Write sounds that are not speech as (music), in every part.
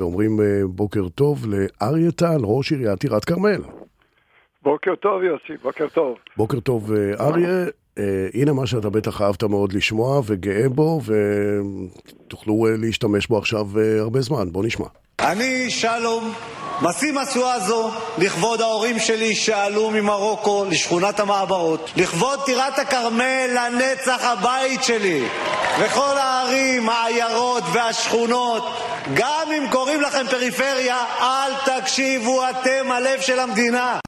ואומרים אה, בוקר טוב לאריה טל, ראש עיריית טירת כרמל. בוקר טוב יוסי, בוקר טוב. בוקר טוב אה, אריה, אה, הנה מה שאתה בטח אהבת מאוד לשמוע וגאה בו, ותוכלו להשתמש בו עכשיו הרבה זמן, בוא נשמע. אני, שלום, משים זו לכבוד ההורים שלי שעלו ממרוקו לשכונת המעברות, לכבוד טירת הכרמל, לנצח הבית שלי, וכל הערים, העיירות והשכונות, גם אם קוראים לכם פריפריה, אל תקשיבו, אתם הלב של המדינה.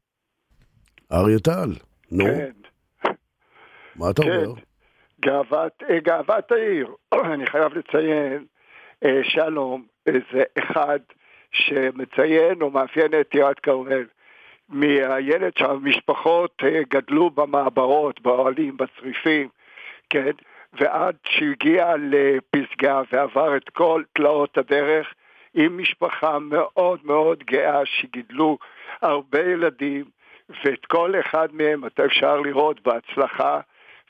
אריה טל, נו, כן, מה אתה כן. אומר? גאוות, אה, גאוות העיר. (clears throat) אני חייב לציין, אה, שלום, אה, זה אחד שמציין או מאפיין את טירת כרמל. מהילד שהמשפחות אה, גדלו במעברות, באוהלים, בצריפים, כן? ועד שהגיע לפסגה ועבר את כל תלאות הדרך עם משפחה מאוד מאוד גאה שגידלו הרבה ילדים ואת כל אחד מהם אתה אפשר לראות בהצלחה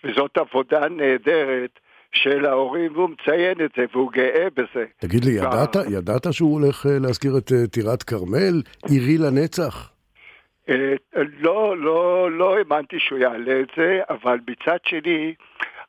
וזאת עבודה נהדרת של ההורים והוא מציין את זה והוא גאה בזה. תגיד לי, ידעת, ידעת שהוא הולך אה, להזכיר את אה, טירת כרמל? עירי לנצח? אה, לא, לא, לא האמנתי שהוא יעלה את זה, אבל מצד שני,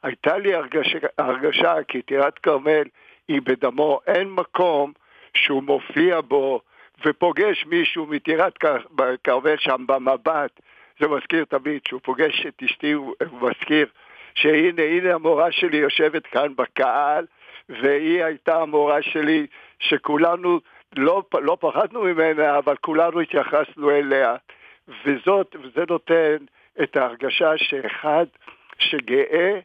הייתה לי הרגשה, הרגשה כי טירת כרמל היא בדמו, אין מקום שהוא מופיע בו ופוגש מישהו מטירת כר- כרמל שם במבט. זה מזכיר תמיד, שהוא פוגש את אשתי, הוא מזכיר שהנה, הנה המורה שלי יושבת כאן בקהל, והיא הייתה המורה שלי, שכולנו לא, לא פחדנו ממנה, אבל כולנו התייחסנו אליה. וזאת, וזה נותן את ההרגשה שאחד שגאה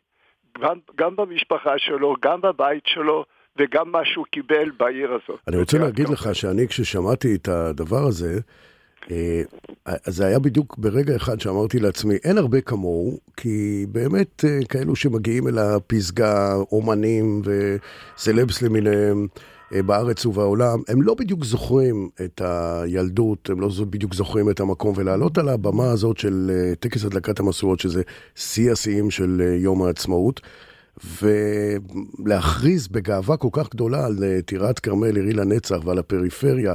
גם, גם במשפחה שלו, גם בבית שלו, וגם מה שהוא קיבל בעיר הזאת. אני רוצה להגיד לך שאני, כששמעתי את הדבר הזה, זה היה בדיוק ברגע אחד שאמרתי לעצמי, אין הרבה כמוהו, כי באמת אה, כאלו שמגיעים אל הפסגה, אומנים וסלבס למיניהם אה, בארץ ובעולם, הם לא בדיוק זוכרים את הילדות, הם לא בדיוק זוכרים את המקום, ולעלות על הבמה הזאת של אה, טקס הדלקת המשואות, שזה שיא השיאים של אה, יום העצמאות, ולהכריז בגאווה כל כך גדולה על אה, טירת כרמל, עירי לנצח ועל הפריפריה,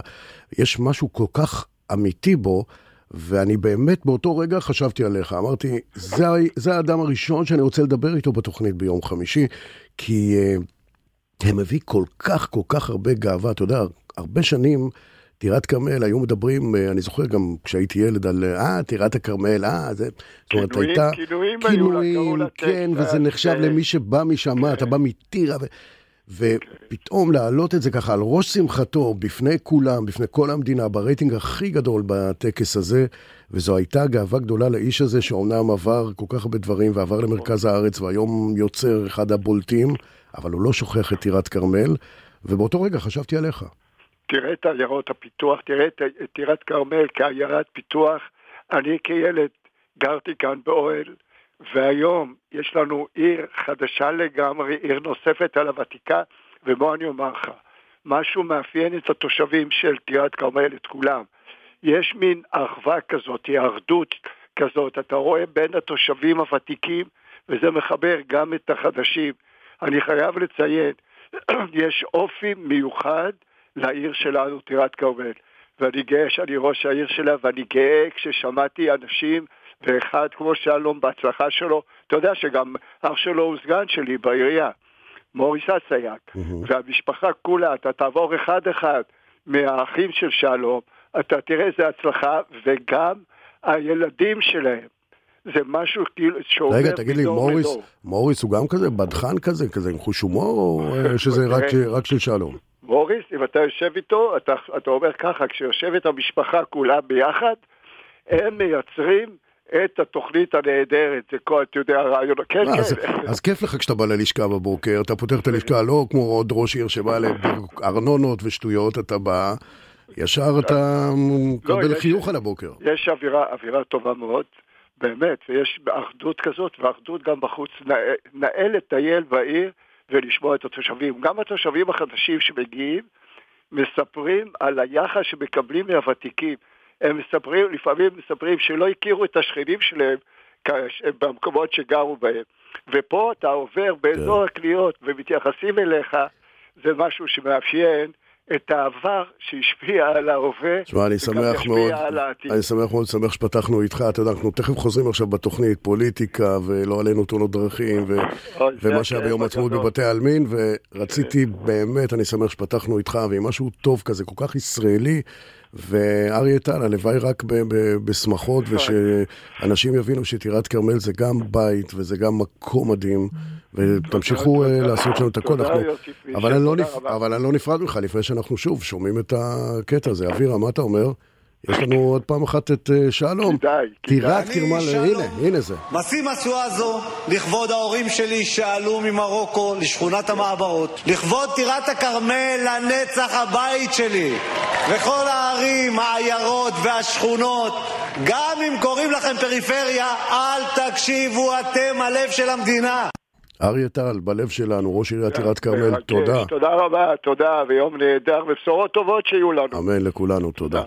יש משהו כל כך אמיתי בו, ואני באמת באותו רגע חשבתי עליך, אמרתי, זה, זה האדם הראשון שאני רוצה לדבר איתו בתוכנית ביום חמישי, כי אה, הוא מביא כל כך כל כך הרבה גאווה, אתה יודע, הרבה שנים... טירת כרמל, היו מדברים, אה, אני זוכר גם כשהייתי ילד על, אה, טירת הכרמל, אה, זה, זאת אומרת, כינויים- הייתה, כינויים לה כן, וזה נחשב. למי שבא משם, אתה בא מטירה, ו... ופתאום להעלות את זה ככה על ראש שמחתו, בפני כולם, בפני כל המדינה, ברייטינג הכי גדול בטקס הזה, וזו הייתה גאווה גדולה לאיש הזה, שאומנם עבר כל כך הרבה דברים, ועבר למרכז הארץ, והיום יוצר אחד הבולטים, אבל הוא לא שוכח את טירת כרמל, ובאותו רגע חשבתי עליך. תראה את עיירות הפיתוח, תראה את טירת כרמל כעיירת פיתוח. אני כילד גרתי כאן באוהל, והיום יש לנו עיר חדשה לגמרי, עיר נוספת על הוותיקה, ובוא אני אומר לך, משהו מאפיין את התושבים של טירת כרמל, את כולם. יש מין אחווה כזאת, אחדות כזאת, אתה רואה בין התושבים הוותיקים, וזה מחבר גם את החדשים. אני חייב לציין, (clears throat) יש אופי מיוחד לעיר שלנו, טירת כרמל. ואני גאה שאני ראש העיר שלה, ואני גאה כששמעתי אנשים, ואחד כמו שלום בהצלחה שלו, אתה יודע שגם אח שלו הוא סגן שלי בעירייה, מוריס אסייק, והמשפחה כולה, אתה תעבור אחד-אחד מהאחים של שלום, אתה תראה איזה הצלחה, וגם הילדים שלהם. זה משהו כאילו שעובר רגע, תגיד לי, מוריס. מוריס הוא גם כזה בדחן כזה, כזה עם חוש הומור, או (laughs) אה, שזה רק, רק של שלום? מוריס, אם אתה יושב איתו, אתה, אתה אומר ככה, כשיושבת המשפחה כולה ביחד, הם מייצרים את התוכנית הנהדרת, זה כל, אתה יודע, הרעיון, כן, אז, כן. אז כיף לך כשאתה בא ללשכה בבוקר, אתה פותח את הלשכה, לא כמו עוד ראש עיר שבא לארנונות ושטויות, אתה בא, ישר אתה מקבל יש- חיוך על הבוקר. יש אווירה, אווירה טובה מאוד, באמת, ויש אחדות כזאת, ואחדות גם בחוץ. נאה, נאה לטייל בעיר ולשמוע את התושבים. גם התושבים החדשים שמגיעים, מספרים על היחס שמקבלים מהוותיקים. הם מספרים, לפעמים מספרים שלא הכירו את השכנים שלהם במקומות שגרו בהם. ופה אתה עובר באזור הקניות ומתייחסים אליך, זה משהו שמאפיין את העבר שהשפיע על ההווה, תשמע, אני שמח מאוד. אני שמח מאוד, שמח שפתחנו איתך, אתה יודע, אנחנו תכף חוזרים עכשיו בתוכנית, פוליטיקה, ולא עלינו תאונות דרכים, ו... ומה שהיה ביום העצמאות. בבתי העלמין, ורציתי באמת, אני שמח שפתחנו איתך, ועם משהו טוב כזה, כל כך ישראלי, ואריה טל, הלוואי רק בשמחות, ושאנשים יבינו שטירת כרמל זה גם בית, וזה גם מקום מדהים, ותמשיכו אה, לעשות שם את הכל. לא. אבל אני לא נפרד ממך לפני שאנחנו שוב שומעים את הקטע הזה. אבירה, מה אתה אומר? יש לנו עוד פעם אחת את אה, שלום. כדאי, כדאי. טירת שלום. הנה, הנה זה. משים משואה לכבוד ההורים שלי שעלו ממרוקו לשכונת המעברות, לכבוד טירת הכרמל לנצח הבית שלי, וכל הערים, העיירות והשכונות, גם אם קוראים לכם פריפריה, אל תקשיבו, אתם הלב של המדינה. אריה טל, בלב שלנו, ראש עיריית טירת כרמל. תודה. תודה רבה, תודה, ויום נהדר, ובשורות טובות שיהיו לנו. אמן לכולנו, תודה.